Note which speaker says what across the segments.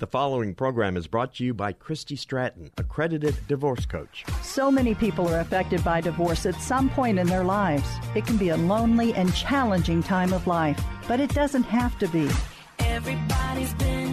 Speaker 1: The following program is brought to you by Christy Stratton, accredited divorce coach.
Speaker 2: So many people are affected by divorce at some point in their lives. It can be a lonely and challenging time of life, but it doesn't have to be.
Speaker 3: Everybody's been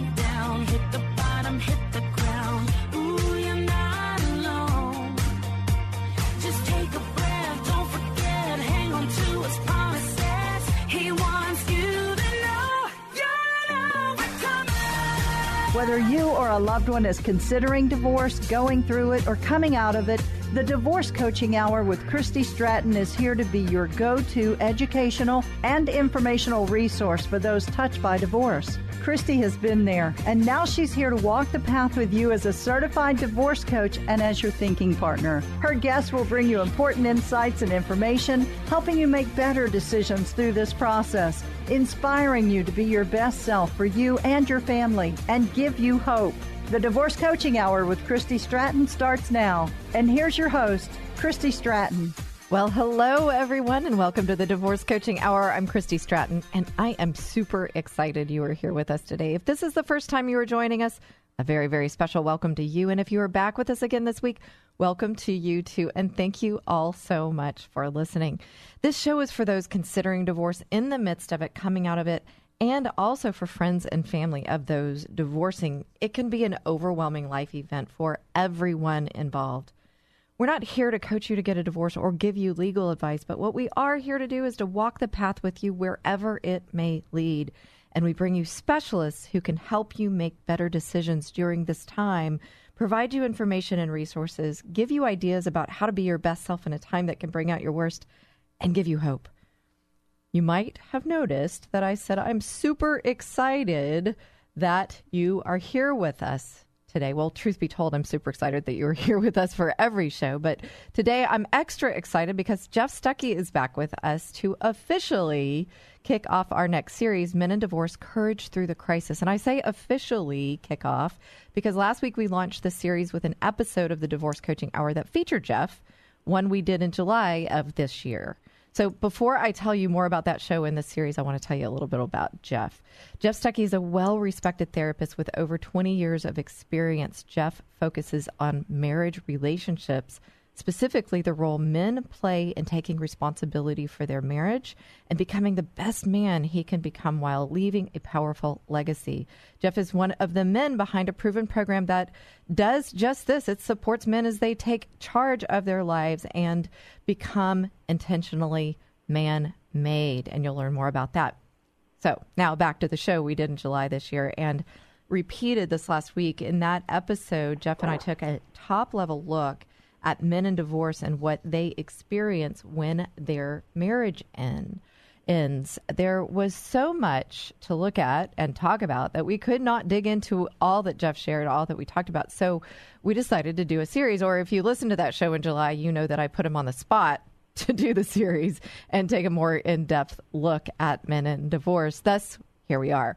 Speaker 2: Whether you or a loved one is considering divorce, going through it, or coming out of it, the Divorce Coaching Hour with Christy Stratton is here to be your go to educational and informational resource for those touched by divorce. Christy has been there, and now she's here to walk the path with you as a certified divorce coach and as your thinking partner. Her guests will bring you important insights and information, helping you make better decisions through this process, inspiring you to be your best self for you and your family, and give you hope. The Divorce Coaching Hour with Christy Stratton starts now. And here's your host, Christy Stratton.
Speaker 4: Well, hello, everyone, and welcome to the Divorce Coaching Hour. I'm Christy Stratton, and I am super excited you are here with us today. If this is the first time you are joining us, a very, very special welcome to you. And if you are back with us again this week, welcome to you too. And thank you all so much for listening. This show is for those considering divorce in the midst of it, coming out of it, and also for friends and family of those divorcing. It can be an overwhelming life event for everyone involved. We're not here to coach you to get a divorce or give you legal advice, but what we are here to do is to walk the path with you wherever it may lead. And we bring you specialists who can help you make better decisions during this time, provide you information and resources, give you ideas about how to be your best self in a time that can bring out your worst, and give you hope. You might have noticed that I said I'm super excited that you are here with us today. Well, truth be told, I'm super excited that you're here with us for every show. But today I'm extra excited because Jeff Stuckey is back with us to officially kick off our next series, Men in Divorce Courage Through the Crisis. And I say officially kick off because last week we launched the series with an episode of the Divorce Coaching Hour that featured Jeff, one we did in July of this year. So before I tell you more about that show in this series, I want to tell you a little bit about Jeff. Jeff Stuckey is a well respected therapist with over 20 years of experience. Jeff focuses on marriage relationships, specifically the role men play in taking responsibility for their marriage and becoming the best man he can become while leaving a powerful legacy. Jeff is one of the men behind a proven program that does just this. It supports men as they take charge of their lives and become intentionally man made. And you'll learn more about that. So now back to the show we did in July this year and repeated this last week. In that episode, Jeff and I took a top level look at men in divorce and what they experience when their marriage end, ends. There was so much to look at and talk about that we could not dig into all that Jeff shared, all that we talked about. So we decided to do a series. Or if you listen to that show in July, you know that I put him on the spot to do the series and take a more in depth look at men in divorce. Thus, here we are.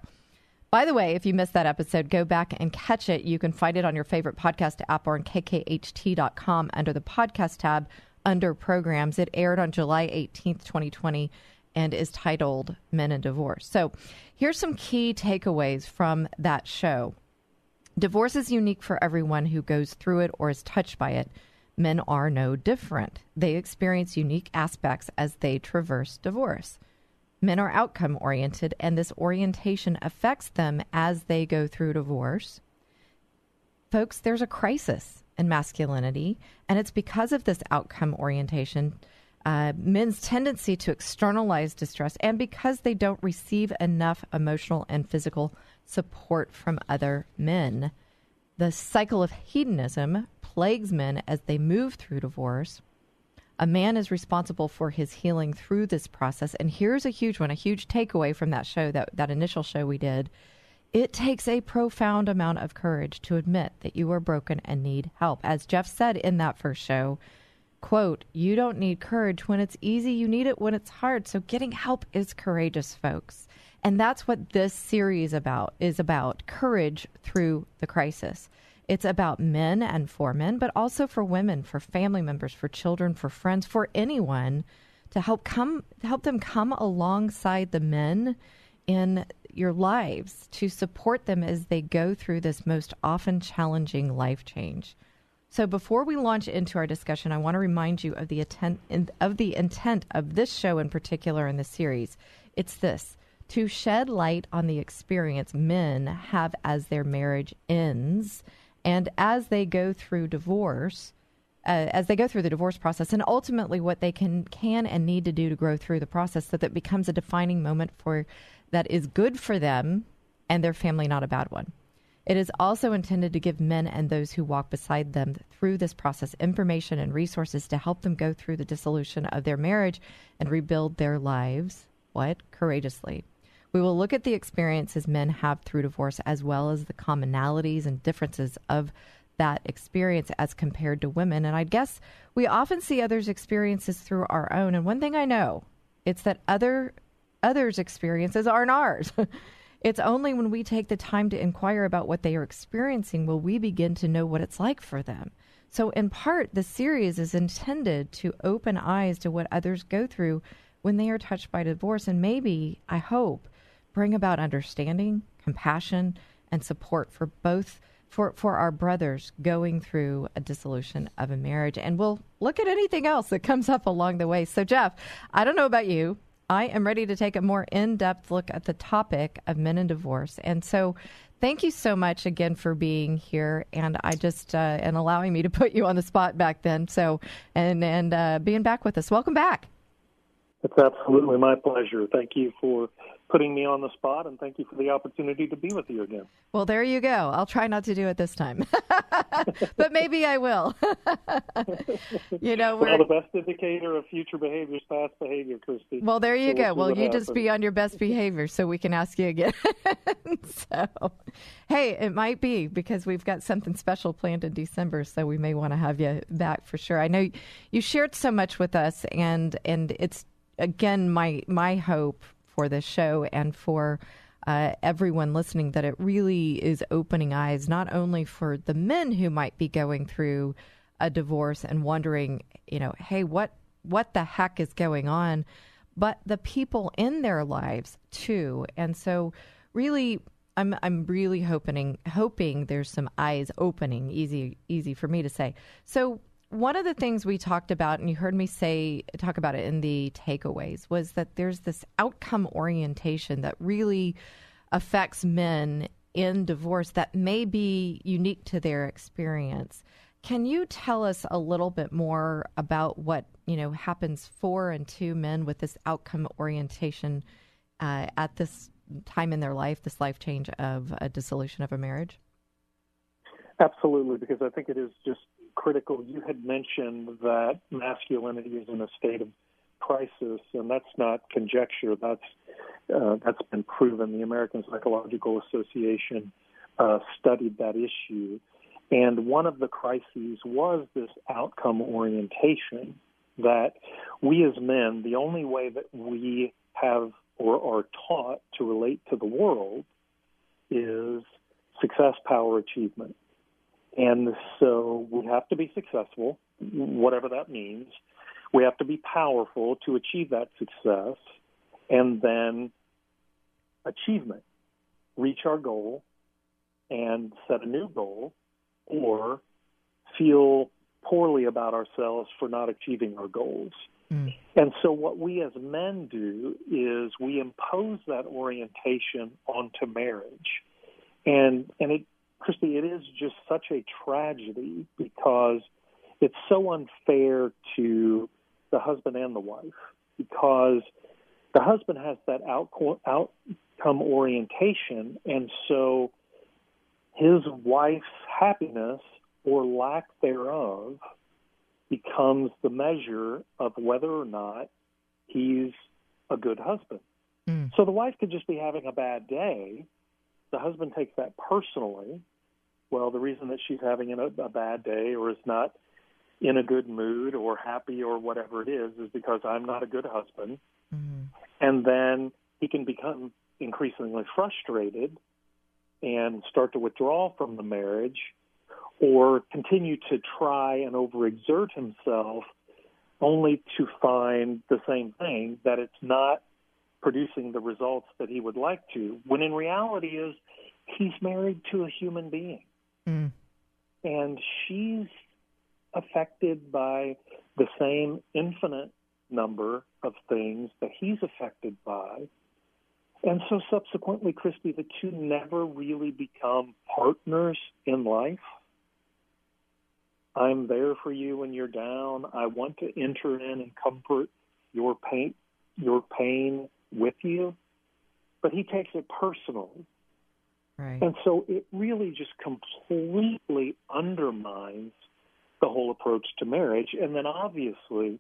Speaker 4: By the way, if you missed that episode, go back and catch it. You can find it on your favorite podcast app or on kkht.com under the podcast tab under programs. It aired on July 18th, 2020, and is titled Men in Divorce. So here's some key takeaways from that show. Divorce is unique for everyone who goes through it or is touched by it. Men are no different. They experience unique aspects as they traverse divorce. Men are outcome oriented, and this orientation affects them as they go through divorce. Folks, there's a crisis in masculinity, and it's because of this outcome orientation, uh, men's tendency to externalize distress, and because they don't receive enough emotional and physical support from other men. The cycle of hedonism plagues men as they move through divorce a man is responsible for his healing through this process. And here's a huge one, a huge takeaway from that show, that, that initial show we did, It takes a profound amount of courage to admit that you are broken and need help. As Jeff said in that first show, quote, you don't need courage when it's easy, you need it when it's hard. So getting help is courageous, folks. And that's what this series about is about courage through the crisis. It's about men and for men, but also for women, for family members, for children, for friends, for anyone to help come help them come alongside the men in your lives to support them as they go through this most often challenging life change. So before we launch into our discussion, I want to remind you of the intent of the intent of this show in particular in the series. It's this: to shed light on the experience men have as their marriage ends and as they go through divorce uh, as they go through the divorce process and ultimately what they can can and need to do to grow through the process so that it becomes a defining moment for that is good for them and their family not a bad one. It is also intended to give men and those who walk beside them through this process information and resources to help them go through the dissolution of their marriage and rebuild their lives what? Courageously we will look at the experiences men have through divorce as well as the commonalities and differences of that experience as compared to women. And I guess we often see others' experiences through our own. And one thing I know, it's that other others' experiences aren't ours. it's only when we take the time to inquire about what they are experiencing will we begin to know what it's like for them. So, in part, the series is intended to open eyes to what others go through when they are touched by divorce, and maybe, I hope, bring about understanding, compassion, and support for both for, for our brothers going through a dissolution of a marriage. And we'll look at anything else that comes up along the way. So, Jeff, I don't know about you. I am ready to take a more in depth look at the topic of men and divorce. And so, thank you so much again for being here. And I just, uh, and allowing me to put you on the spot back then. So, and, and uh, being back with us. Welcome back.
Speaker 5: It's absolutely my pleasure. Thank you for putting me on the spot, and thank you for the opportunity to be with you again.
Speaker 4: Well, there you go. I'll try not to do it this time, but maybe I will. you know,
Speaker 5: well, the best indicator of future behavior is past behavior, Christy.
Speaker 4: Well, there you
Speaker 5: so
Speaker 4: go.
Speaker 5: We'll,
Speaker 4: well, you
Speaker 5: happens.
Speaker 4: just be on your best behavior so we can ask you again. so, hey, it might be because we've got something special planned in December, so we may want to have you back for sure. I know you shared so much with us, and and it's again my my hope for this show and for uh, everyone listening that it really is opening eyes not only for the men who might be going through a divorce and wondering, you know, hey, what what the heck is going on, but the people in their lives too. And so, really, I'm I'm really hoping hoping there's some eyes opening. Easy easy for me to say. So one of the things we talked about, and you heard me say talk about it in the takeaways, was that there's this outcome orientation that really affects men in divorce that may be unique to their experience. Can you tell us a little bit more about what you know happens for and to men with this outcome orientation uh, at this time in their life, this life change of a dissolution of a marriage?
Speaker 5: Absolutely, because I think it is just critical. You had mentioned that masculinity is in a state of crisis, and that's not conjecture. That's uh, that's been proven. The American Psychological Association uh, studied that issue, and one of the crises was this outcome orientation. That we as men, the only way that we have or are taught to relate to the world is success, power, achievement. And so we have to be successful, whatever that means. We have to be powerful to achieve that success. And then achievement, reach our goal and set a new goal, or feel poorly about ourselves for not achieving our goals.
Speaker 4: Mm.
Speaker 5: And so, what we as men do is we impose that orientation onto marriage. And, and it Christy, it is just such a tragedy because it's so unfair to the husband and the wife because the husband has that out, outcome orientation, and so his wife's happiness or lack thereof becomes the measure of whether or not he's a good husband.
Speaker 4: Mm.
Speaker 5: So the wife could just be having a bad day, the husband takes that personally, well, the reason that she's having a, a bad day or is not in a good mood or happy or whatever it is is because I'm not a good husband.
Speaker 4: Mm-hmm.
Speaker 5: And then he can become increasingly frustrated and start to withdraw from the marriage or continue to try and overexert himself only to find the same thing that it's not producing the results that he would like to when in reality is he's married to a human being
Speaker 4: Mm.
Speaker 5: and she's affected by the same infinite number of things that he's affected by. And so subsequently, Christy, the two never really become partners in life. I'm there for you when you're down. I want to enter in and comfort your pain, your pain with you. But he takes it personally.
Speaker 4: Right.
Speaker 5: And so it really just completely undermines the whole approach to marriage. And then obviously,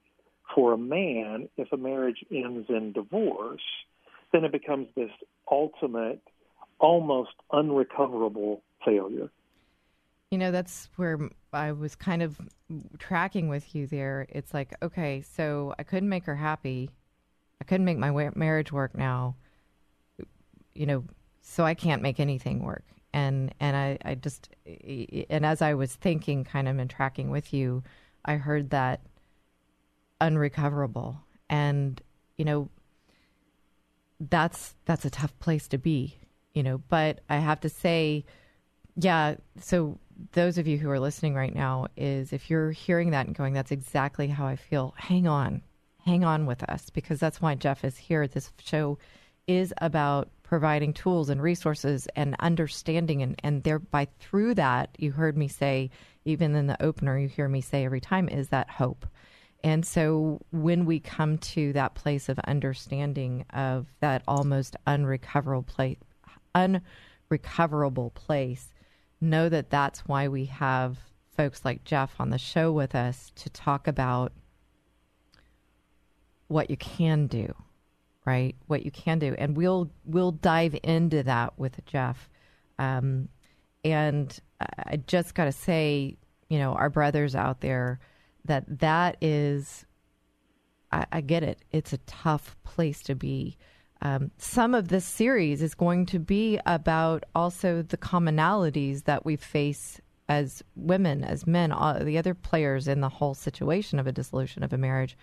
Speaker 5: for a man, if a marriage ends in divorce, then it becomes this ultimate, almost unrecoverable failure.
Speaker 4: You know, that's where I was kind of tracking with you there. It's like, okay, so I couldn't make her happy. I couldn't make my marriage work now. You know, so I can't make anything work. And and I, I just and as I was thinking, kind of and tracking with you, I heard that unrecoverable. And you know, that's that's a tough place to be. You know, but I have to say, yeah. So those of you who are listening right now is if you're hearing that and going, that's exactly how I feel. Hang on, hang on with us because that's why Jeff is here. This show is about providing tools and resources and understanding and, and thereby through that you heard me say even in the opener you hear me say every time is that hope. And so when we come to that place of understanding of that almost unrecoverable place unrecoverable place know that that's why we have folks like jeff on the show with us to talk about what you can do right? What you can do, and we'll we'll dive into that with Jeff. Um, and I just got to say, you know, our brothers out there, that that is, I, I get it. It's a tough place to be. Um, some of this series is going to be about also the commonalities that we face as women, as men, all, the other players in the whole situation of a dissolution of a marriage.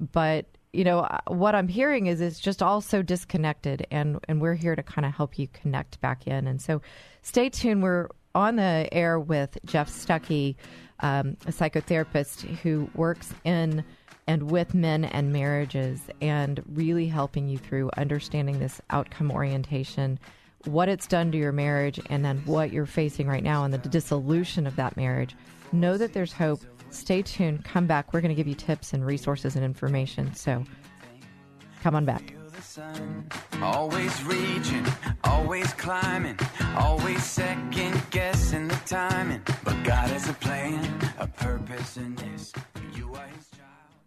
Speaker 4: But you know uh, what I'm hearing is it's just all so disconnected, and and we're here to kind of help you connect back in. And so, stay tuned. We're on the air with Jeff Stuckey, um, a psychotherapist who works in and with men and marriages, and really helping you through understanding this outcome orientation, what it's done to your marriage, and then what you're facing right now, and the dissolution of that marriage. Know that there's hope stay tuned. Come back. We're going to give you tips and resources and information. So come on back.
Speaker 6: Always reaching, always climbing, always second guessing the timing. But God has a plan, a purpose in this. You are.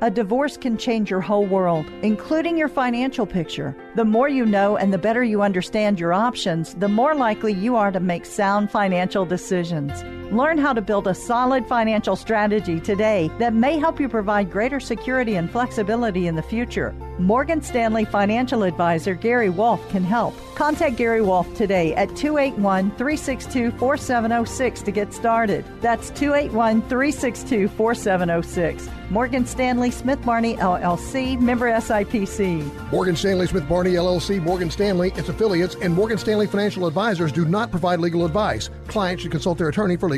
Speaker 2: A divorce can change your whole world, including your financial picture. The more you know and the better you understand your options, the more likely you are to make sound financial decisions. Learn how to build a solid financial strategy today that may help you provide greater security and flexibility in the future. Morgan Stanley financial advisor Gary Wolf can help. Contact Gary Wolf today at 281 362 4706 to get started. That's 281 362 4706. Morgan Stanley Smith Barney LLC, member SIPC.
Speaker 7: Morgan Stanley Smith Barney LLC, Morgan Stanley, its affiliates, and Morgan Stanley Financial Advisors do not provide legal advice. Clients should consult their attorney for legal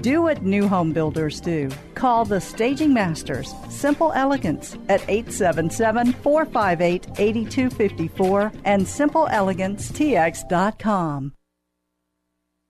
Speaker 2: Do what new home builders do. Call the Staging Masters, Simple Elegance, at 877 458 8254 and simpleelegancetx.com.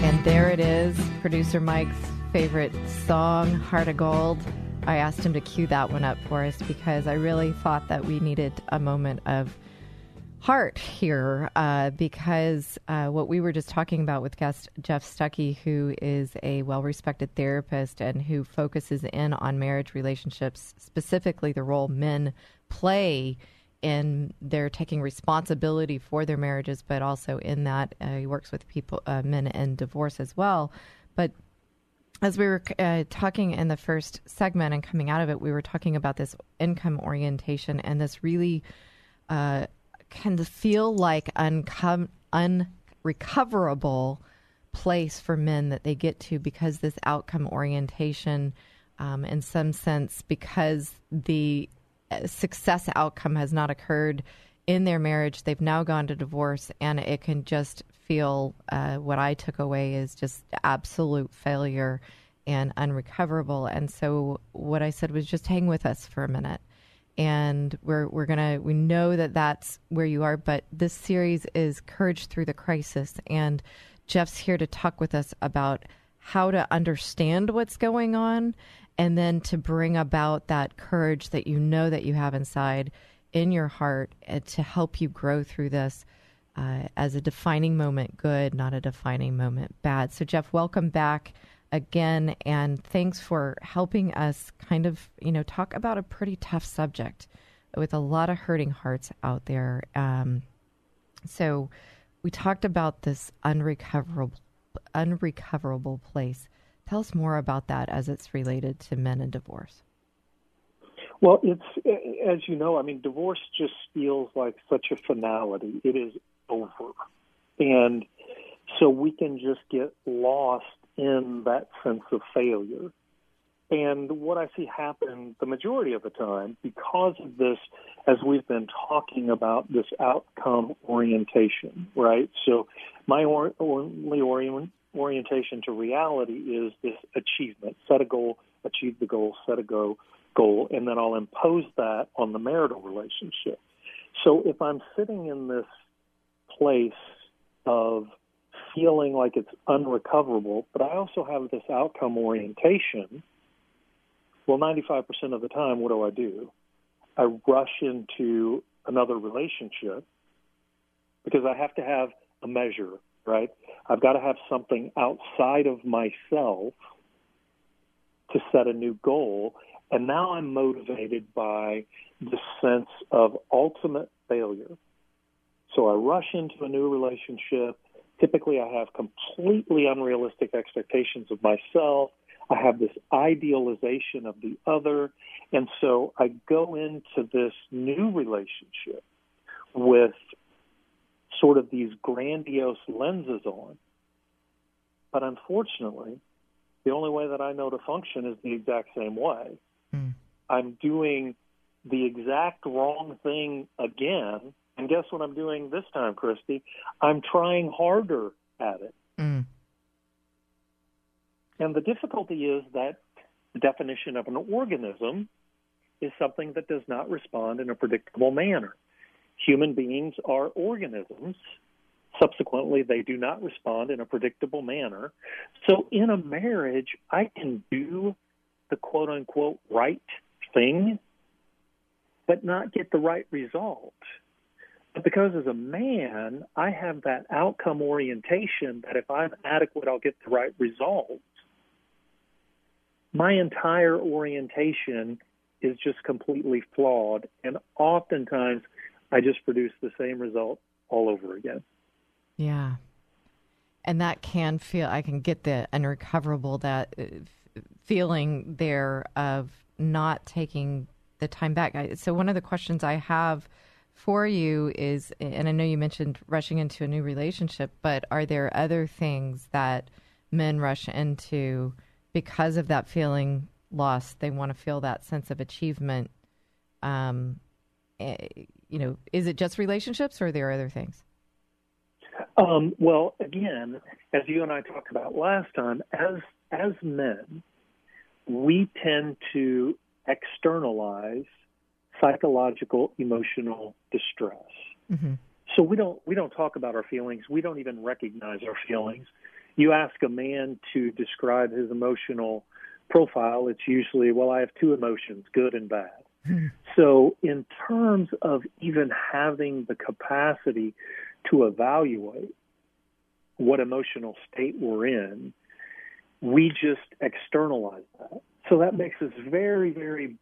Speaker 4: And there it is, producer Mike's favorite song, Heart of Gold. I asked him to cue that one up for us because I really thought that we needed a moment of heart here uh, because uh, what we were just talking about with guest Jeff Stuckey, who is a well respected therapist and who focuses in on marriage relationships, specifically the role men play in their taking responsibility for their marriages, but also in that uh, he works with people, uh, men in divorce as well. But as we were uh, talking in the first segment and coming out of it, we were talking about this income orientation and this really uh, can feel like uncom- unrecoverable place for men that they get to because this outcome orientation, um, in some sense, because the success outcome has not occurred in their marriage, they've now gone to divorce, and it can just feel uh, what I took away is just absolute failure and unrecoverable. And so, what I said was just hang with us for a minute and we're we're gonna we know that that's where you are. But this series is courage through the crisis, and Jeff's here to talk with us about how to understand what's going on, and then to bring about that courage that you know that you have inside in your heart and to help you grow through this. Uh, as a defining moment, good, not a defining moment, bad. So, Jeff, welcome back again and thanks for helping us kind of you know talk about a pretty tough subject with a lot of hurting hearts out there um, so we talked about this unrecoverable unrecoverable place tell us more about that as it's related to men and divorce
Speaker 5: Well, it's as you know. I mean, divorce just feels like such a finality. It is over, and so we can just get lost in that sense of failure. And what I see happen the majority of the time, because of this, as we've been talking about this outcome orientation, right? So my or, only orient, orientation to reality is this achievement. Set a goal, achieve the goal, set a go, goal, and then I'll impose that on the marital relationship. So if I'm sitting in this place of feeling like it's unrecoverable, but I also have this outcome orientation. Well, 95% of the time, what do I do? I rush into another relationship because I have to have a measure, right? I've got to have something outside of myself to set a new goal. And now I'm motivated by the sense of ultimate failure. So I rush into a new relationship Typically, I have completely unrealistic expectations of myself. I have this idealization of the other. And so I go into this new relationship with sort of these grandiose lenses on. But unfortunately, the only way that I know to function is the exact same way.
Speaker 4: Mm.
Speaker 5: I'm doing the exact wrong thing again and guess what I'm doing this time, Christy? I'm trying harder at it.
Speaker 4: Mm.
Speaker 5: And the difficulty is that the definition of an organism is something that does not respond in a predictable manner. Human beings are organisms. Subsequently, they do not respond in a predictable manner. So, in a marriage, I can do the quote unquote right thing, but not get the right result But because as a man, I have that outcome orientation that if I'm adequate, I'll get the right results. My entire orientation is just completely flawed. And oftentimes, I just produce the same result all over again.
Speaker 4: Yeah. And that can feel, I can get the unrecoverable, that uh, feeling there of not taking the time back. So, one of the questions I have for you is, and I know you mentioned rushing into a new relationship, but are there other things that men rush into because of that feeling lost? They want to feel that sense of achievement. Um, eh, you know, is it just relationships or are there other things?
Speaker 5: Um, well, again, as you and I talked about last time, as as men, we tend to externalize psychological emotional distress.
Speaker 4: Mm-hmm.
Speaker 5: So we don't we don't talk about our feelings. We don't even recognize our feelings. You ask a man to describe his emotional profile, it's usually, well, I have two emotions, good and bad. Hmm. So, in terms of even having the capacity to evaluate what emotional state we're in, we just externalize that. So, that hmm. makes us very, very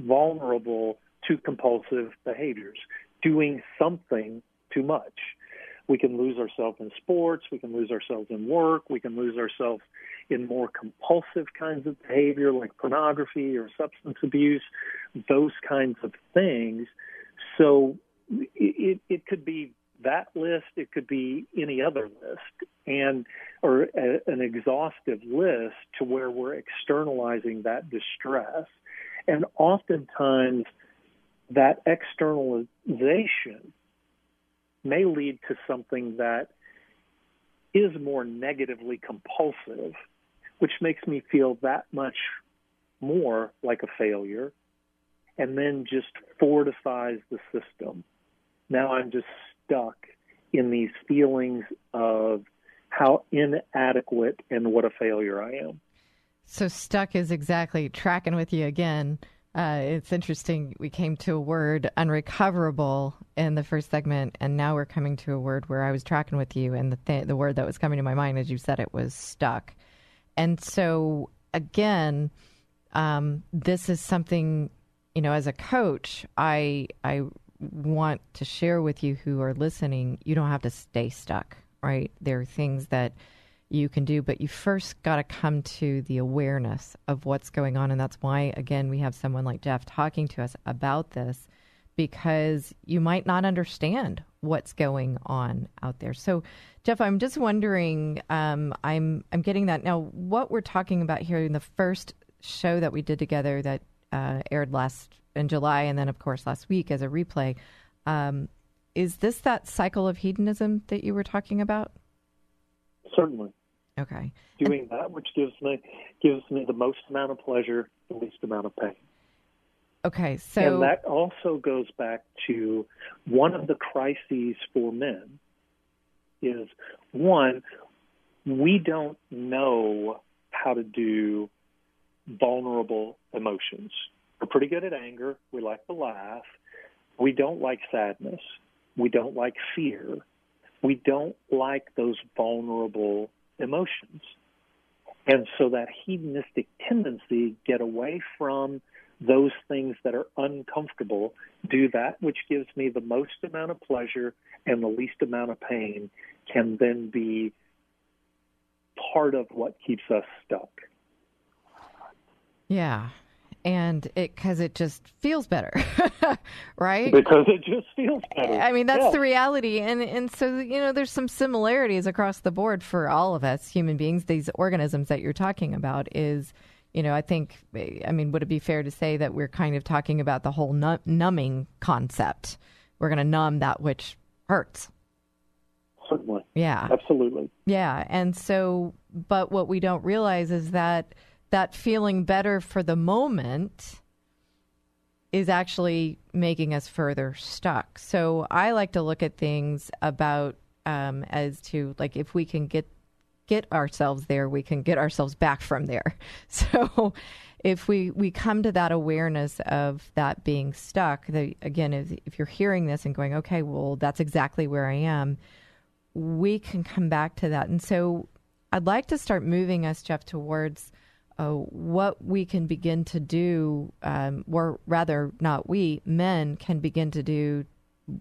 Speaker 5: vulnerable to compulsive behaviors, doing something too much. We can lose ourselves in sports, we can lose ourselves in work, we can lose ourselves in more compulsive kinds of behavior like pornography or substance abuse, those kinds of things. So it, it could be that list, it could be any other list, and or a, an exhaustive list to where we're externalizing that distress. And oftentimes, that externalization may lead to something that is more negatively compulsive, which makes me feel that much more like a failure, and then just fortifies the system. Now I'm just stuck in these feelings of how inadequate and what a failure I am.
Speaker 4: So stuck is exactly tracking with you again. Uh, it's interesting. We came to a word unrecoverable in the first segment, and now we're coming to a word where I was tracking with you, and the th- the word that was coming to my mind as you said it was stuck. And so again, um, this is something you know. As a coach, I I want to share with you who are listening. You don't have to stay stuck, right? There are things that you can do, but you first got to come to the awareness of what's going on. And that's why, again, we have someone like Jeff talking to us about this because you might not understand what's going on out there. So, Jeff, I'm just wondering, um, I'm, I'm getting that now. What we're talking about here in the first show that we did together that uh, aired last in July, and then, of course, last week as a replay, um, is this that cycle of hedonism that you were talking about?
Speaker 5: Certainly.
Speaker 4: Okay.
Speaker 5: Doing that which gives me gives me the most amount of pleasure, the least amount of pain.
Speaker 4: Okay, so
Speaker 5: and that also goes back to one of the crises for men is one, we don't know how to do vulnerable emotions. We're pretty good at anger. We like to laugh. We don't like sadness. We don't like fear. We don't like those vulnerable emotions. And so that hedonistic tendency, get away from those things that are uncomfortable, do that which gives me the most amount of pleasure and the least amount of pain, can then be part of what keeps us stuck.
Speaker 4: Yeah. And it because it just feels better, right?
Speaker 5: Because it just feels better.
Speaker 4: I mean, that's
Speaker 5: Yeah.
Speaker 4: the reality, and and so you know, there's some similarities across the board for all of us human beings. These organisms that you're talking about is, you know, I think, I mean, would it be fair to say that we're kind of talking about the whole nu- numbing concept? We're going to numb that which hurts.
Speaker 5: Certainly.
Speaker 4: Yeah.
Speaker 5: Absolutely.
Speaker 4: Yeah. And so, but what we don't realize is that that feeling better for the moment is actually making us further stuck. So I like to look at things about um, as to like if we can get get ourselves there, we can get ourselves back from there. So if we, we come to that awareness of that being stuck, the, again, if, if you're hearing this and going, okay, well, that's exactly where I am, we can come back to that. And so I'd like to start moving us, Jeff, towards uh, what we can begin to do, um, or rather, not we, men can begin to do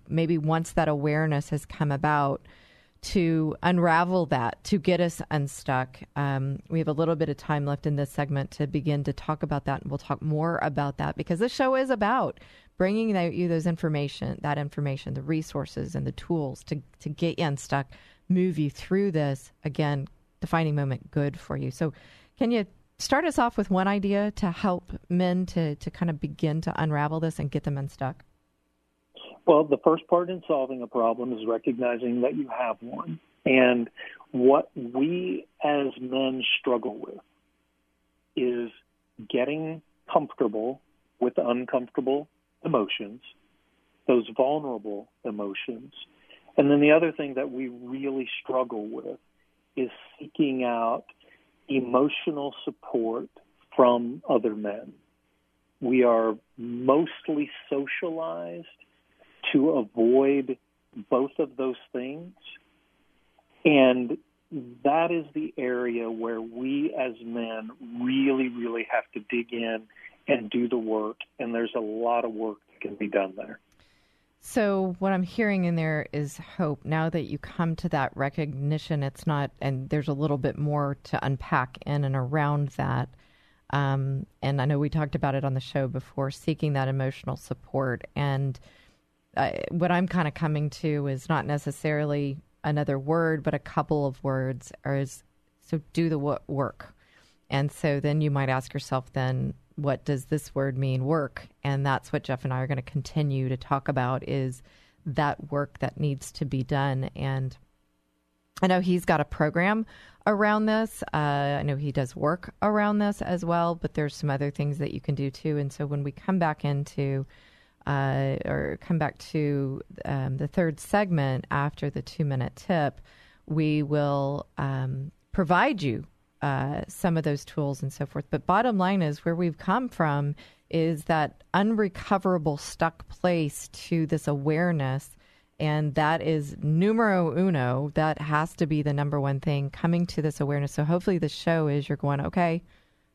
Speaker 4: maybe once that awareness has come about to unravel that, to get us unstuck. Um, we have a little bit of time left in this segment to begin to talk about that, and we'll talk more about that because this show is about bringing you those information, that information, the resources and the tools to to get you unstuck, move you through this again, defining moment good for you. So, can you start us off with one idea to help men to to kind of begin to unravel this and get them unstuck?
Speaker 5: Well, the first part in solving a problem is recognizing that you have one. And what we as men struggle with is getting comfortable with uncomfortable emotions, those vulnerable emotions. And then the other thing that we really struggle with is seeking out emotional support from other men. We are mostly socialized to avoid both of those things. And that is the area where we as men really, really have to dig in and do the work. And there's a lot of work that can be done there.
Speaker 4: So, what I'm hearing in there is hope. Now that you come to that recognition, it's not, and there's a little bit more to unpack in and around that. Um, and I know we talked about it on the show before seeking that emotional support. And uh, what I'm kind of coming to is not necessarily another word, but a couple of words. Or is so do the wo- work, and so then you might ask yourself, then what does this word mean? Work, and that's what Jeff and I are going to continue to talk about is that work that needs to be done. And I know he's got a program around this. Uh, I know he does work around this as well, but there's some other things that you can do too. And so when we come back into uh, or come back to um, the third segment after the two minute tip, we will um, provide you uh, some of those tools and so forth. But bottom line is where we've come from is that unrecoverable stuck place to this awareness. And that is numero uno. That has to be the number one thing coming to this awareness. So hopefully, the show is you're going, okay,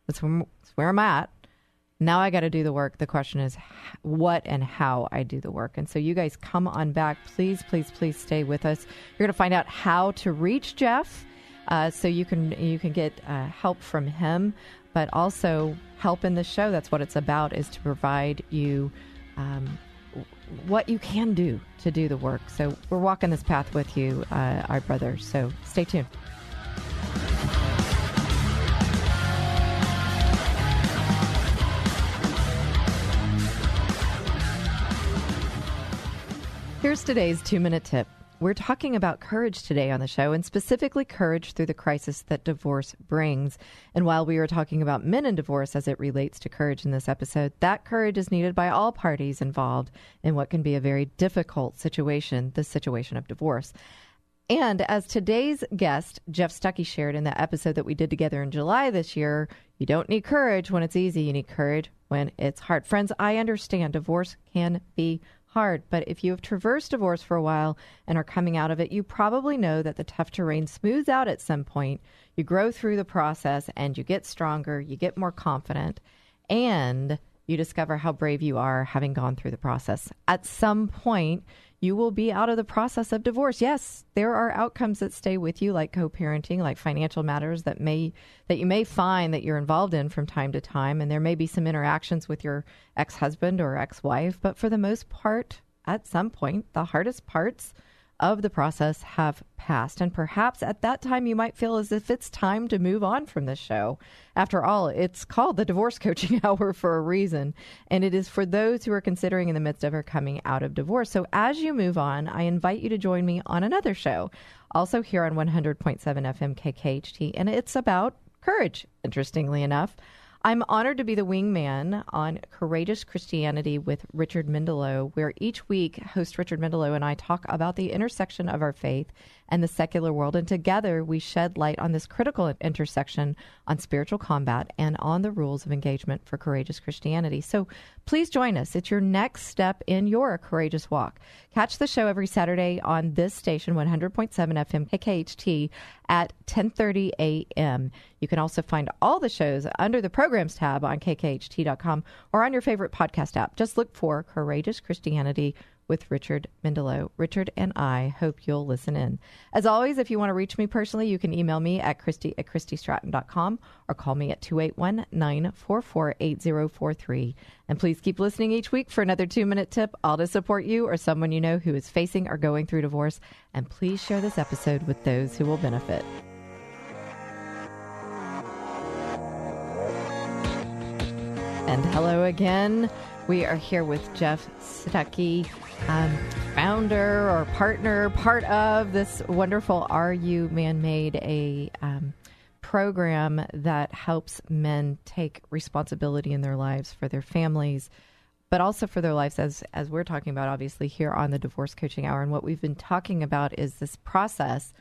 Speaker 4: that's where, that's where I'm at. Now I got to do the work. The question is what and how I do the work. And so you guys come on back. Please, please, please stay with us. You're going to find out how to reach Jeff. Uh, so you can you can get uh, help from him, but also help in the show. That's what it's about: is to provide you um, what you can do to do the work. So we're walking this path with you, uh, our brother. So stay tuned. Here's today's two minute tip. We're talking about courage today on the show, and specifically courage through the crisis that divorce brings. And while we are talking about men in divorce as it relates to courage in this episode, that courage is needed by all parties involved in what can be a very difficult situation, the situation of divorce. And as today's guest, Jeff Stuckey, shared in the episode that we did together in July this year, you don't need courage when it's easy. You need courage when it's hard. Friends, I understand divorce can be hard, but if you have traversed divorce for a while and are coming out of it, you probably know that the tough terrain smooths out at some point. You grow through the process and you get stronger, you get more confident, and you discover how brave you are having gone through the process. At some point, you will be out of the process of divorce. Yes, there are outcomes that stay with you like co-parenting, like financial matters that may that you may find that you're involved in from time to time and there may be some interactions with your ex-husband or ex-wife, but for the most part, at some point, the hardest parts of the process have passed. And perhaps at that time, you might feel as if it's time to move on from this show. After all, it's called the Divorce Coaching Hour for a reason, and it is for those who are considering in the midst of or coming out of divorce. So as you move on, I invite you to join me on another show, also here on 100.7 FM KKHT, and it's about courage, interestingly enough. I'm honored to be the wingman on Courageous Christianity with Richard Mendelow, where each week host Richard Mendelow and I talk about the intersection of our faith and the secular world. And together we shed light on this critical intersection on spiritual combat and on the rules of engagement for courageous Christianity. So please join us. It's your next step in your courageous walk. Catch the show every Saturday on this station, 100.7 FM KKHT at 10:30 a.m. You can also find all the shows under the programs tab on kkht.com or on your favorite podcast app. Just look for Courageous Christianity with Richard Mendelow. Richard and I hope you'll listen in. As always, if you want to reach me personally, you can email me at Christy at ChristyStratton.com or call me at 281 944 8043. And please keep listening each week for another two minute tip, all to support you or someone you know who is facing or going through divorce. And please share this episode with those who will benefit. And hello again. We are here with Jeff Stuckey, um, founder or partner, part of this wonderful Are You Man Made, a um, program that helps men take responsibility in their lives for their families, but also for their lives, as, as we're talking about, obviously, here on the Divorce Coaching Hour. And what we've been talking about is this process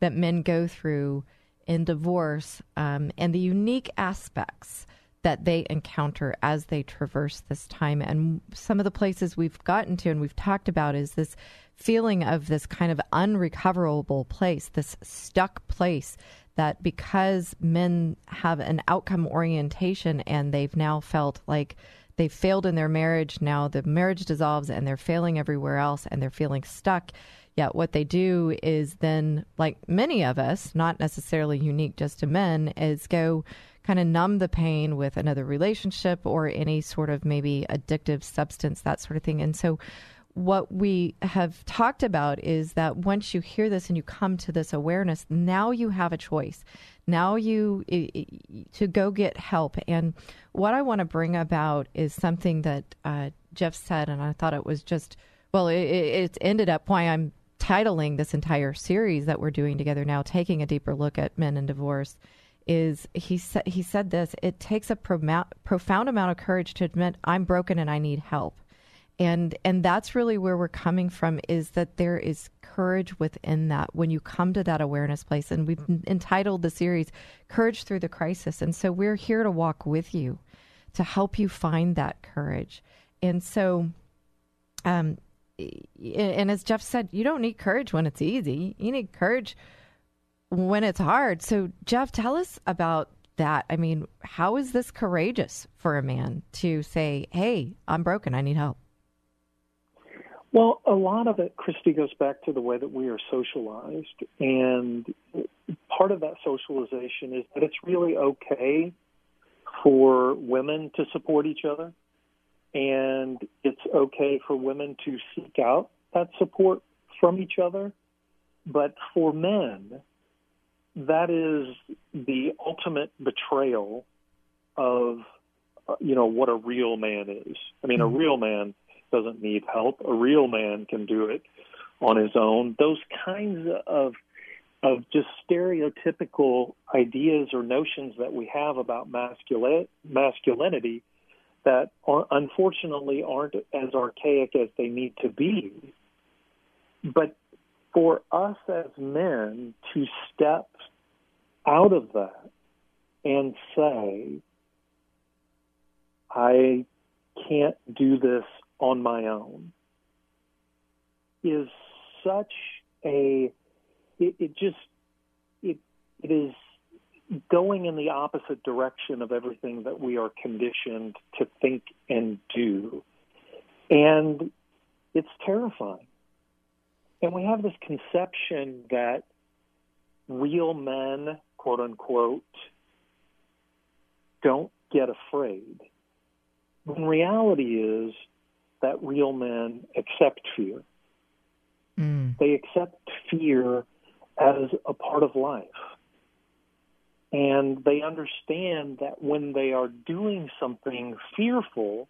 Speaker 4: that men go through in divorce um, and the unique aspects that they encounter as they traverse this time. And some of the places we've gotten to and we've talked about is this feeling of this kind of unrecoverable place, this stuck place that because men have an outcome orientation and they've now felt like they've failed in their marriage, now the marriage dissolves and they're failing everywhere else and they're feeling stuck. Yet what they do is then, like many of us, not necessarily unique just to men, is go kind of numb the pain with another relationship or any sort of maybe addictive substance, that sort of thing. And so, what we have talked about is that once you hear this and you come to this awareness, now you have a choice. Now you to go get help. And what I want to bring about is something that uh, Jeff said, and I thought it was just well, it, it ended up why I'm titling this entire series that we're doing together now, taking a deeper look at men and divorce is he said he said this it takes a pro- profound amount of courage to admit I'm broken and I need help. And and that's really where we're coming from is that there is courage within that when you come to that awareness place and we've entitled the series Courage Through the Crisis. And so we're here to walk with you to help you find that courage. And so um and as Jeff said, you don't need courage when it's easy. You need courage when it's hard. So, Jeff, tell us about that. I mean, how is this courageous for a man to say, hey, I'm broken, I need help?
Speaker 5: Well, a lot of it, Christy, goes back to the way that we are socialized. And part of that socialization is that it's really okay for women to support each other. And it's okay for women to seek out that support from each other. But for men, that is the ultimate betrayal of uh, you know what a real man is. I mean, mm-hmm. a real man doesn't need help. A real man can do it on his own. Those kinds of of just stereotypical ideas or notions that we have about masculine masculinity that are, unfortunately aren't as archaic as they need to be. But for us as men to step out of that and say, I can't do this on my own is such a it, it just it it is going in the opposite direction of everything that we are conditioned to think and do. And it's terrifying and we have this conception that real men quote unquote don't get afraid when reality is that real men accept fear. Mm. They accept fear as a part of life. And they understand that when they are doing something fearful,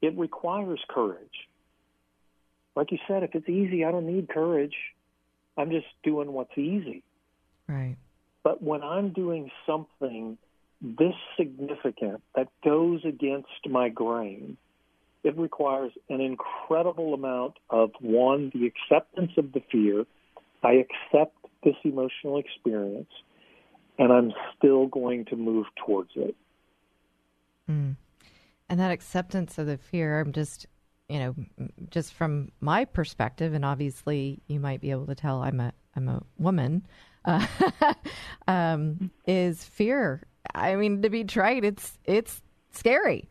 Speaker 5: it requires courage. Like you said, if it's easy, I don't need courage. I'm just doing what's easy.
Speaker 4: Right.
Speaker 5: But when I'm doing something this significant that goes against my grain, it requires an incredible amount of one, the acceptance of the fear, I accept this emotional experience, and I'm still going to move towards it.
Speaker 4: Mm. And that acceptance of the fear, I'm just, you know, just from my perspective, and obviously you might be able to tell I'm a I'm a woman, uh, um, is fear. I mean, to be trite, it's it's scary,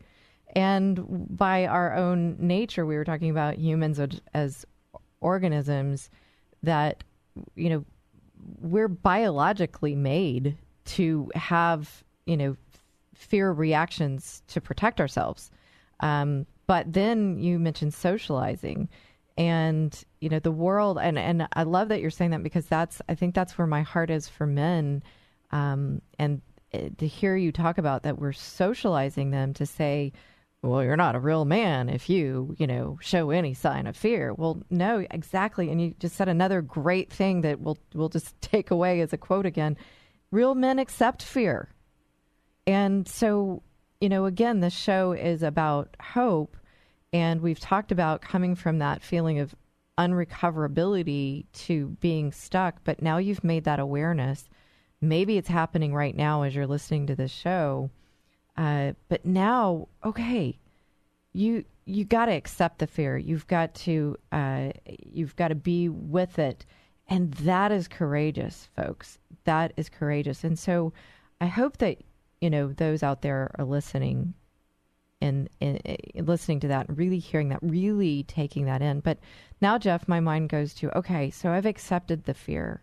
Speaker 4: and by our own nature, we were talking about humans as, organisms that you know we're biologically made to have you know fear reactions to protect ourselves um, but then you mentioned socializing and you know the world and and I love that you're saying that because that's I think that's where my heart is for men um, and uh, to hear you talk about that we're socializing them to say well you're not a real man if you you know show any sign of fear. Well no exactly. And you just said another great thing that we'll we'll just take away as a quote again. Real men accept fear. And so you know again the show is about hope and we've talked about coming from that feeling of unrecoverability to being stuck but now you've made that awareness maybe it's happening right now as you're listening to this show uh, but now, okay, you you got to accept the fear. You've got to uh, you've got to be with it, and that is courageous, folks. That is courageous. And so, I hope that you know those out there are listening and, and, and listening to that, really hearing that, really taking that in. But now, Jeff, my mind goes to okay, so I've accepted the fear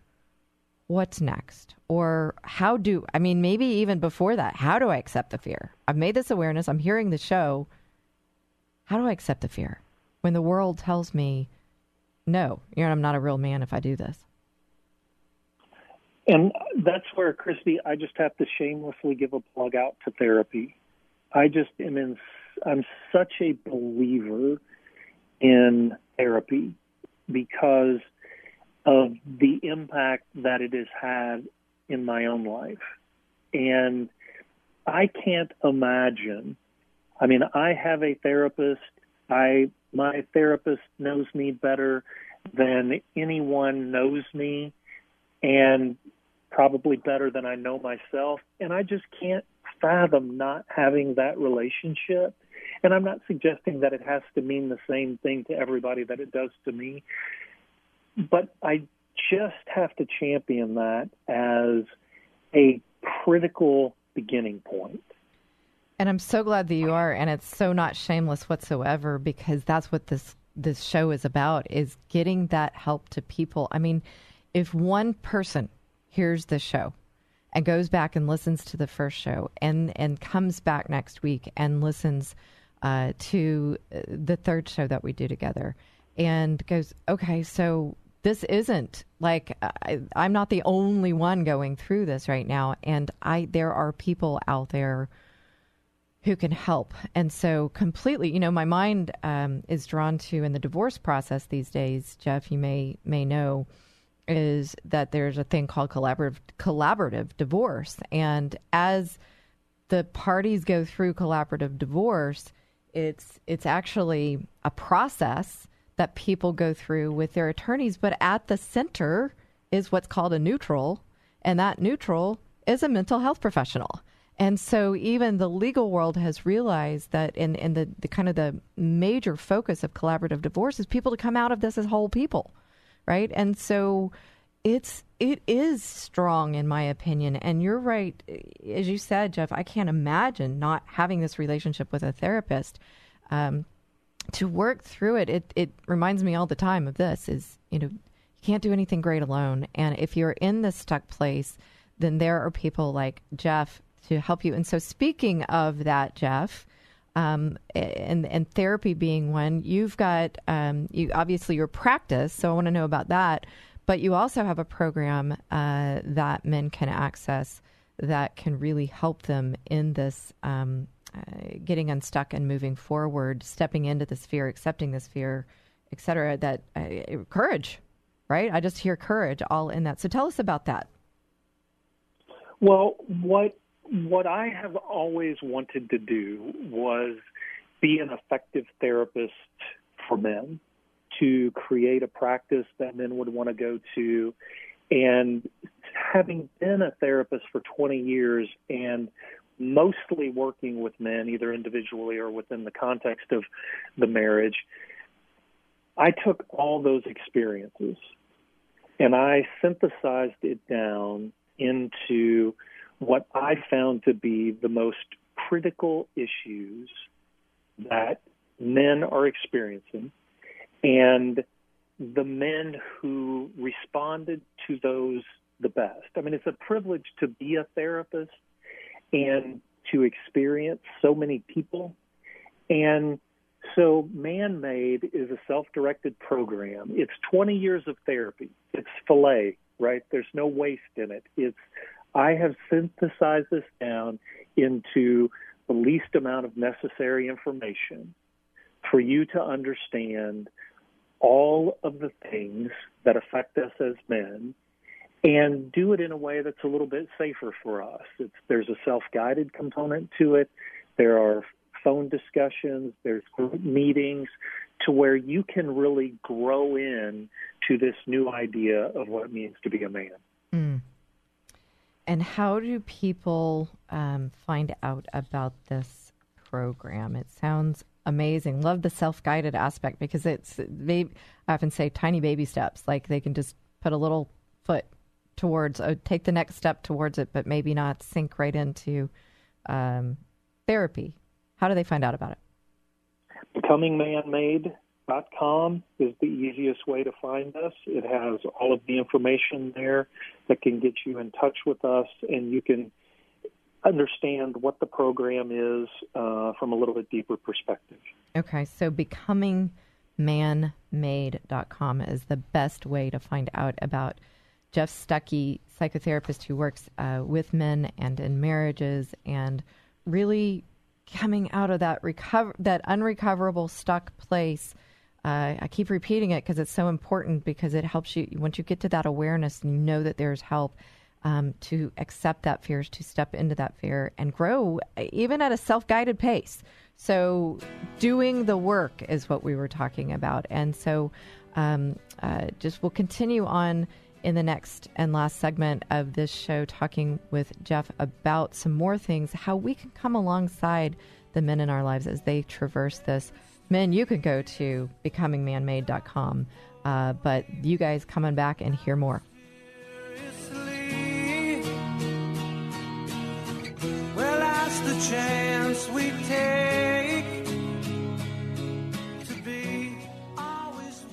Speaker 4: what's next? Or how do, I mean, maybe even before that, how do I accept the fear? I've made this awareness, I'm hearing the show. How do I accept the fear when the world tells me, no, you know, I'm not a real man if I do this?
Speaker 5: And that's where, Christy, I just have to shamelessly give a plug out to therapy. I just am in, I'm such a believer in therapy because of the impact that it has had in my own life. And I can't imagine. I mean, I have a therapist. I my therapist knows me better than anyone knows me and probably better than I know myself. And I just can't fathom not having that relationship. And I'm not suggesting that it has to mean the same thing to everybody that it does to me but I just have to champion that as a critical beginning point.
Speaker 4: And I'm so glad that you are, and it's so not shameless whatsoever because that's what this this show is about: is getting that help to people. I mean, if one person hears the show and goes back and listens to the first show, and and comes back next week and listens uh, to the third show that we do together, and goes, okay, so this isn't like I, I'm not the only one going through this right now, and I there are people out there who can help. And so, completely, you know, my mind um, is drawn to in the divorce process these days. Jeff, you may may know is that there's a thing called collaborative collaborative divorce, and as the parties go through collaborative divorce, it's it's actually a process that people go through with their attorneys, but at the center is what's called a neutral, and that neutral is a mental health professional. And so even the legal world has realized that in, in the, the kind of the major focus of collaborative divorce is people to come out of this as whole people. Right. And so it's it is strong in my opinion. And you're right, as you said, Jeff, I can't imagine not having this relationship with a therapist. Um, to work through it, it it reminds me all the time of this is, you know, you can't do anything great alone. And if you're in this stuck place, then there are people like Jeff to help you. And so speaking of that, Jeff, um, and and therapy being one, you've got um, you obviously your practice. So I want to know about that. But you also have a program uh, that men can access that can really help them in this um, uh, getting unstuck and moving forward, stepping into this fear, accepting this fear, etc. That uh, courage, right? I just hear courage all in that. So tell us about that.
Speaker 5: Well, what what I have always wanted to do was be an effective therapist for men. to create a practice that men would want to go to. And having been a therapist for 20 years and mostly working with men, either individually or within the context of the marriage, I took all those experiences and I synthesized it down into what I found to be the most critical issues that men are experiencing and the men who responded to those the best. I mean, it's a privilege to be a therapist and to experience so many people. And so, Man Made is a self directed program. It's 20 years of therapy. It's filet, right? There's no waste in it. It's I have synthesized this down into the least amount of necessary information for you to understand all of the things that affect us as men and do it in a way that's a little bit safer for us. It's, there's a self guided component to it. There are phone discussions, there's group meetings to where you can really grow in to this new idea of what it means to be a man.
Speaker 4: Mm. And how do people um, find out about this program? It sounds amazing. Love the self guided aspect because it's, I often say, tiny baby steps. Like they can just put a little foot towards, uh, take the next step towards it, but maybe not sink right into um, therapy. How do they find out about it?
Speaker 5: BecomingManMade.com is the easiest way to find us. It has all of the information there that can get you in touch with us, and you can understand what the program is uh, from a little bit deeper perspective.
Speaker 4: Okay, so becomingmanmade.com is the best way to find out about Jeff Stuckey, psychotherapist who works uh, with men and in marriages and really coming out of that recover that unrecoverable stuck place. Uh, I keep repeating it because it's so important because it helps you once you get to that awareness and you know that there's help um, to accept that fear, to step into that fear and grow even at a self guided pace. So, doing the work is what we were talking about. And so, um, uh, just we'll continue on in the next and last segment of this show talking with Jeff about some more things, how we can come alongside the men in our lives as they traverse this. Men, you can go to becomingmanmade.com, uh, but you guys coming back and hear more.
Speaker 6: Well, that's the chance we take to be always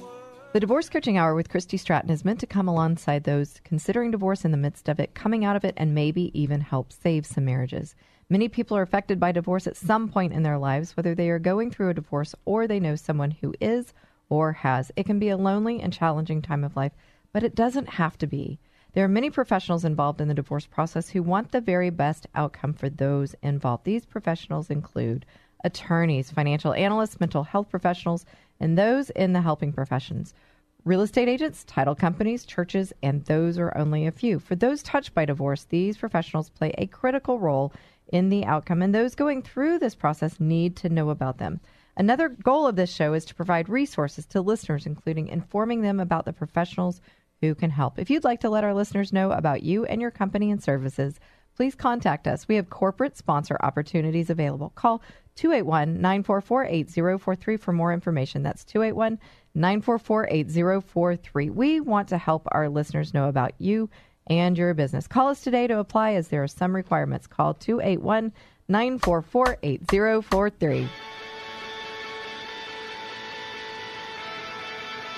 Speaker 4: The Divorce Coaching Hour with Christy Stratton is meant to come alongside those considering divorce in the midst of it, coming out of it, and maybe even help save some marriages. Many people are affected by divorce at some point in their lives, whether they are going through a divorce or they know someone who is or has. It can be a lonely and challenging time of life, but it doesn't have to be. There are many professionals involved in the divorce process who want the very best outcome for those involved. These professionals include attorneys, financial analysts, mental health professionals, and those in the helping professions. Real estate agents, title companies, churches, and those are only a few. For those touched by divorce, these professionals play a critical role in the outcome, and those going through this process need to know about them. Another goal of this show is to provide resources to listeners, including informing them about the professionals who can help. If you'd like to let our listeners know about you and your company and services, please contact us. We have corporate sponsor opportunities available. Call 281 944 8043 for more information. That's 281 944 8043. We want to help our listeners know about you and your business. Call us today to apply as there are some requirements. Call 281 944 8043.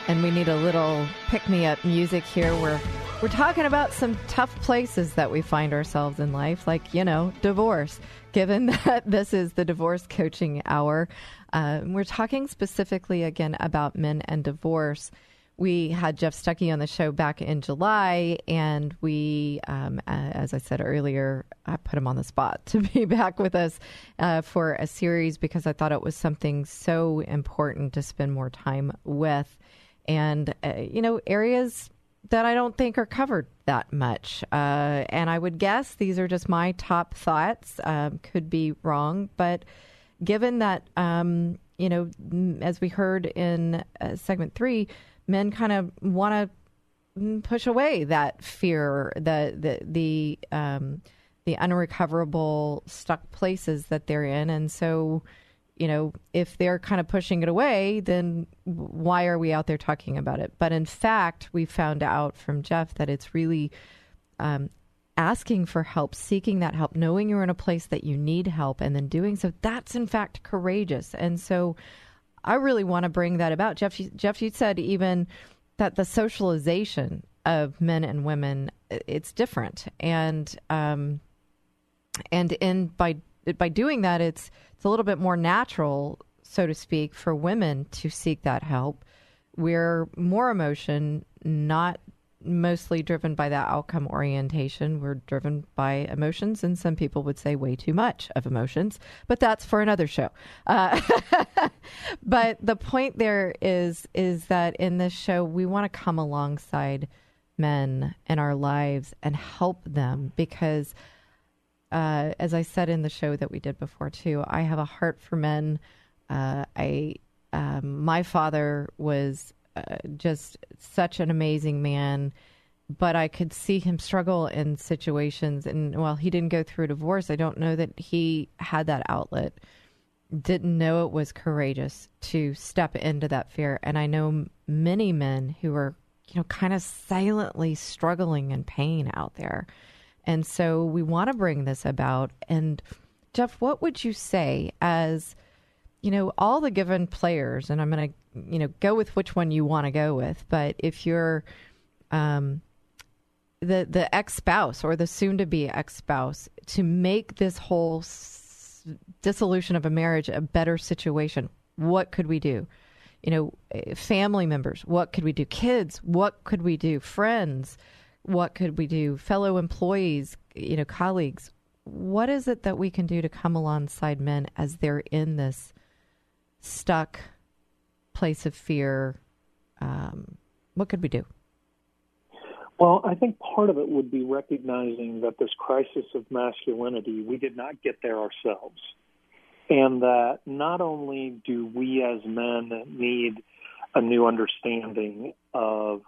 Speaker 4: And we need a little pick me up music here. We're we're talking about some tough places that we find ourselves in life, like you know, divorce. Given that this is the divorce coaching hour, uh, we're talking specifically again about men and divorce. We had Jeff Stuckey on the show back in July, and we, um, as I said earlier, I put him on the spot to be back with us uh, for a series because I thought it was something so important to spend more time with and uh, you know areas that I don't think are covered that much. Uh, and I would guess these are just my top thoughts. Um, could be wrong, but given that um, you know, as we heard in uh, segment three, men kind of want to push away that fear, the the the um, the unrecoverable stuck places that they're in, and so you know, if they're kind of pushing it away, then why are we out there talking about it? But in fact, we found out from Jeff that it's really um, asking for help, seeking that help, knowing you're in a place that you need help, and then doing so. That's in fact courageous. And so, I really want to bring that about. Jeff, you, Jeff, you said even that the socialization of men and women it's different, and um, and in by by doing that, it's it's a little bit more natural, so to speak, for women to seek that help. We're more emotion, not mostly driven by that outcome orientation. We're driven by emotions, and some people would say way too much of emotions, but that's for another show. Uh, but the point there is is that in this show, we want to come alongside men in our lives and help them because uh, as I said in the show that we did before too, I have a heart for men. Uh, I um, my father was uh, just such an amazing man, but I could see him struggle in situations. And while he didn't go through a divorce, I don't know that he had that outlet. Didn't know it was courageous to step into that fear. And I know many men who are, you know, kind of silently struggling in pain out there. And so we want to bring this about. And Jeff, what would you say as, you know, all the given players, and I'm going to, you know, go with which one you want to go with, but if you're um, the, the ex spouse or the soon to be ex spouse, to make this whole s- dissolution of a marriage a better situation, what could we do? You know, eh, family members, what could we do? Kids, what could we do? Friends, what could we do? Fellow employees you know colleagues what is it that we can do to come alongside men as they're in this stuck place of fear? Um, what could we do?
Speaker 5: Well, I think part of it would be recognizing that this crisis of masculinity, we did not get there ourselves. And that not only do we as men need a new understanding of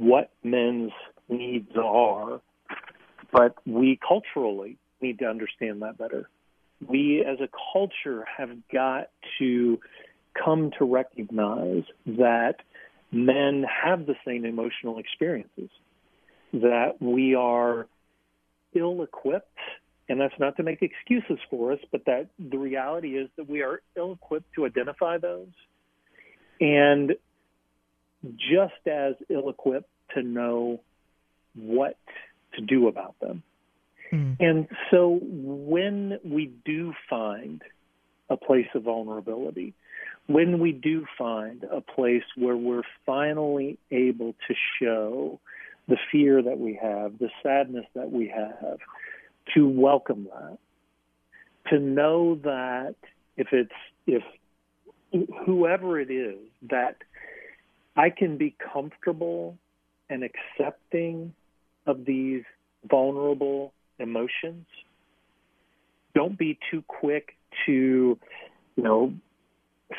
Speaker 5: what men's needs are, but we culturally need to understand that better. We as a culture have got to come to recognize that men have the same emotional experiences, that we are ill equipped, and that's not to make excuses for us, but that the reality is that we are ill equipped to identify those and just as ill equipped to know what to do about them. Hmm. And so when we do find a place of vulnerability, when we do find a place where we're finally able to show the fear that we have, the sadness that we have, to welcome that, to know that if it's, if whoever it is, that I can be comfortable and accepting of these vulnerable emotions. Don't be too quick to, you know,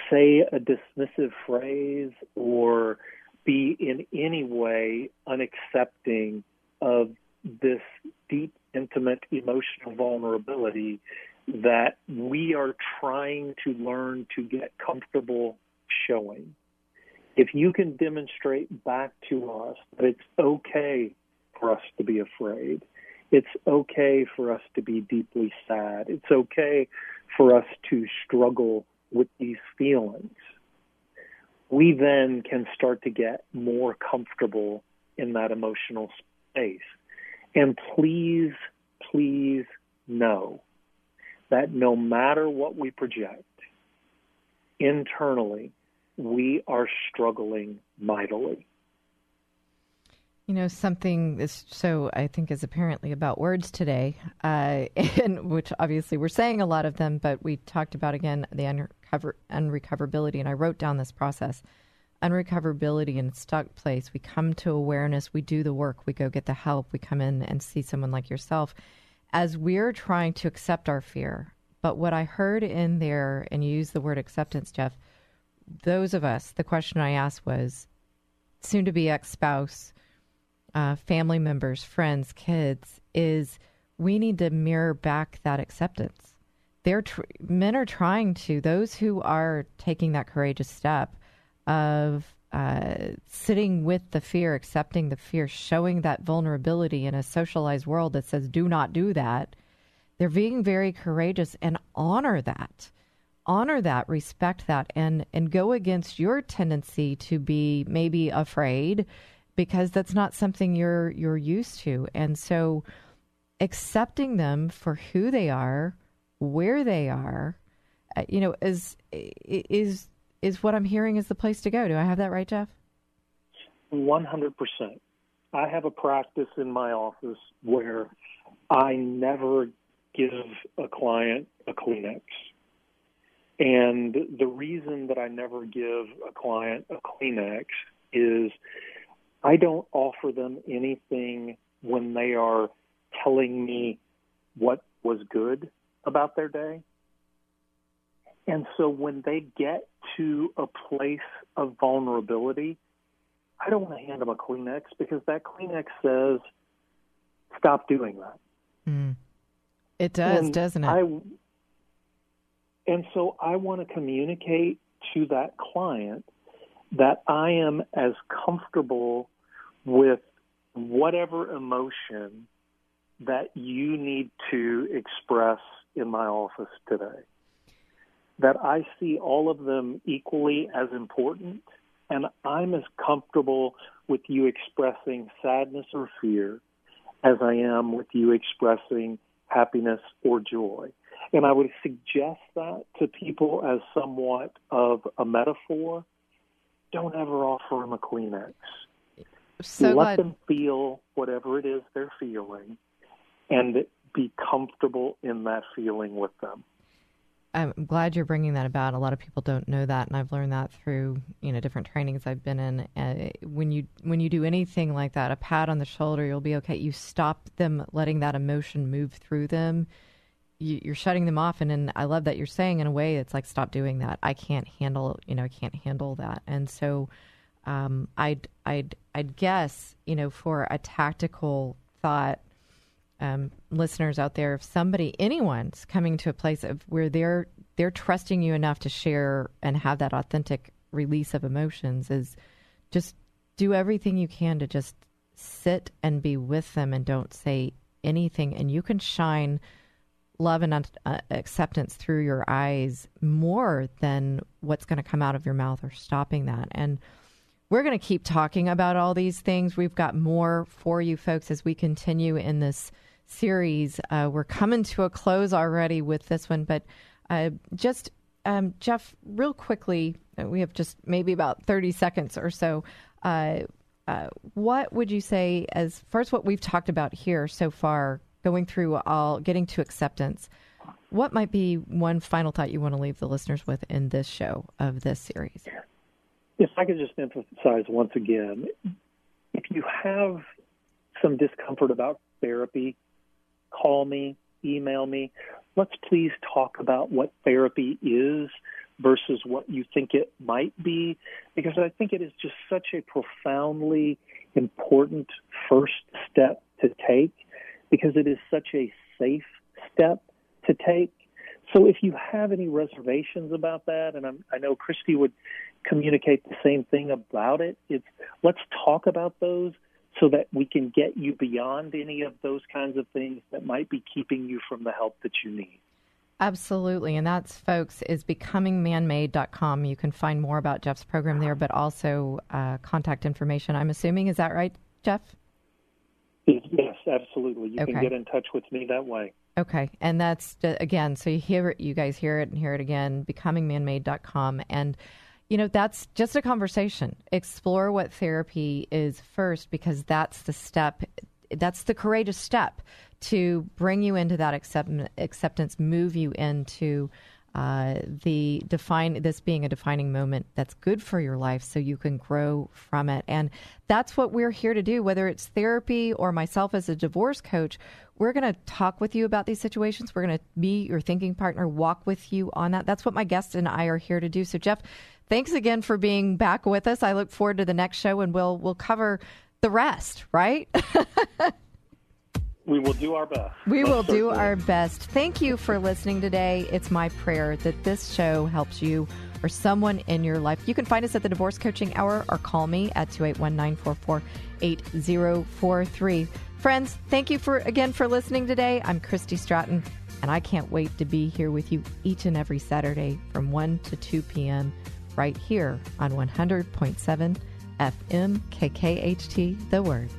Speaker 5: say a dismissive phrase or be in any way unaccepting of this deep, intimate emotional vulnerability that we are trying to learn to get comfortable showing. If you can demonstrate back to us that it's okay for us to be afraid, it's okay for us to be deeply sad, it's okay for us to struggle with these feelings, we then can start to get more comfortable in that emotional space. And please, please know that no matter what we project, internally, we are struggling mightily.
Speaker 4: You know, something is so I think is apparently about words today, uh, and which obviously we're saying a lot of them, but we talked about again the unrecover, unrecoverability, and I wrote down this process. Unrecoverability in a stuck place. We come to awareness, we do the work, we go get the help, we come in and see someone like yourself. As we're trying to accept our fear, But what I heard in there, and you use the word acceptance, Jeff, those of us, the question I asked was soon to be ex spouse, uh, family members, friends, kids, is we need to mirror back that acceptance. They're tr- men are trying to those who are taking that courageous step of uh, sitting with the fear, accepting the fear, showing that vulnerability in a socialized world that says do not do that. They're being very courageous and honor that honor that, respect that, and and go against your tendency to be maybe afraid because that's not something you're you're used to. And so accepting them for who they are, where they are, uh, you know, is is is what I'm hearing is the place to go. Do I have that right, Jeff?
Speaker 5: 100%. I have a practice in my office where I never give a client a Kleenex. And the reason that I never give a client a Kleenex is I don't offer them anything when they are telling me what was good about their day. And so when they get to a place of vulnerability, I don't want to hand them a Kleenex because that Kleenex says, stop doing that.
Speaker 4: Mm. It does,
Speaker 5: And
Speaker 4: doesn't it?
Speaker 5: I, and so I want to communicate to that client that I am as comfortable with whatever emotion that you need to express in my office today. That I see all of them equally as important, and I'm as comfortable with you expressing sadness or fear as I am with you expressing happiness or joy. And I would suggest that to people as somewhat of a metaphor. Don't ever offer them a Kleenex.
Speaker 4: so
Speaker 5: Let them feel whatever it is they're feeling and be comfortable in that feeling with them.
Speaker 4: I'm glad you're bringing that about. A lot of people don't know that, and I've learned that through you know different trainings I've been in. Uh, when you when you do anything like that, a pat on the shoulder, you'll be okay. You stop them letting that emotion move through them. You, you're shutting them off, and then I love that you're saying in a way it's like stop doing that. I can't handle you know I can't handle that, and so um, I'd I'd I'd guess you know for a tactical thought um, listeners out there, if somebody, anyone's coming to a place of where they're they're trusting you enough to share and have that authentic release of emotions, is just do everything you can to just sit and be with them and don't say anything, and you can shine love and uh, acceptance through your eyes more than what's going to come out of your mouth or stopping that and we're going to keep talking about all these things. We've got more for you folks as we continue in this series. Uh, we're coming to a close already with this one, but uh, just, um, Jeff, real quickly, uh, we have just maybe about 30 seconds or so. Uh, uh, what would you say, as far as what we've talked about here so far, going through all, getting to acceptance, what might be one final thought you want to leave the listeners with in this show of this series?
Speaker 5: If I could just emphasize once again, if you have some discomfort about therapy, call me, email me. Let's please talk about what therapy is versus what you think it might be, because I think it is just such a profoundly important first step to take, because it is such a safe step to take. So if you have any reservations about that, and I'm, I know Christy would communicate the same thing about it, it's let's talk about those so that we can get you beyond any of those kinds of things that might be keeping you from the help that you need.
Speaker 4: Absolutely. And that's, folks, is becomingmanmade.com. You can find more about Jeff's program there, but also uh, contact information. I'm assuming, is that right, Jeff?
Speaker 5: Absolutely. You
Speaker 4: Okay.
Speaker 5: can get in touch with me that way.
Speaker 4: Okay. And that's, uh, again, so you hear it, you guys hear it and hear it again, becomingmanmade.com. And, you know, that's just a conversation. Explore what therapy is first, because that's the step, that's the courageous step to bring you into that accept- acceptance, move you into uh, the define this being a defining moment that's good for your life so you can grow from it. And that's what we're here to do whether it's therapy or myself as a divorce coach we're going to talk with you about these situations. We're going to be your thinking partner walk with you on that. That's what my guest and i are here to do. So jeff thanks again for being back with us. I look forward to the next show and we'll we'll cover the rest right
Speaker 5: We will do our best.
Speaker 4: We
Speaker 5: Most
Speaker 4: will do our best. Thank you for listening today. It's my prayer that this show helps you or someone in your life. You can find us at the Divorce Coaching Hour or call me at 281 944 8043. Friends, thank you for again for listening today. I'm Christy Stratton, and I can't wait to be here with you each and every Saturday from 1 to 2 p.m. right here on 100.7 FM KKHT The Word.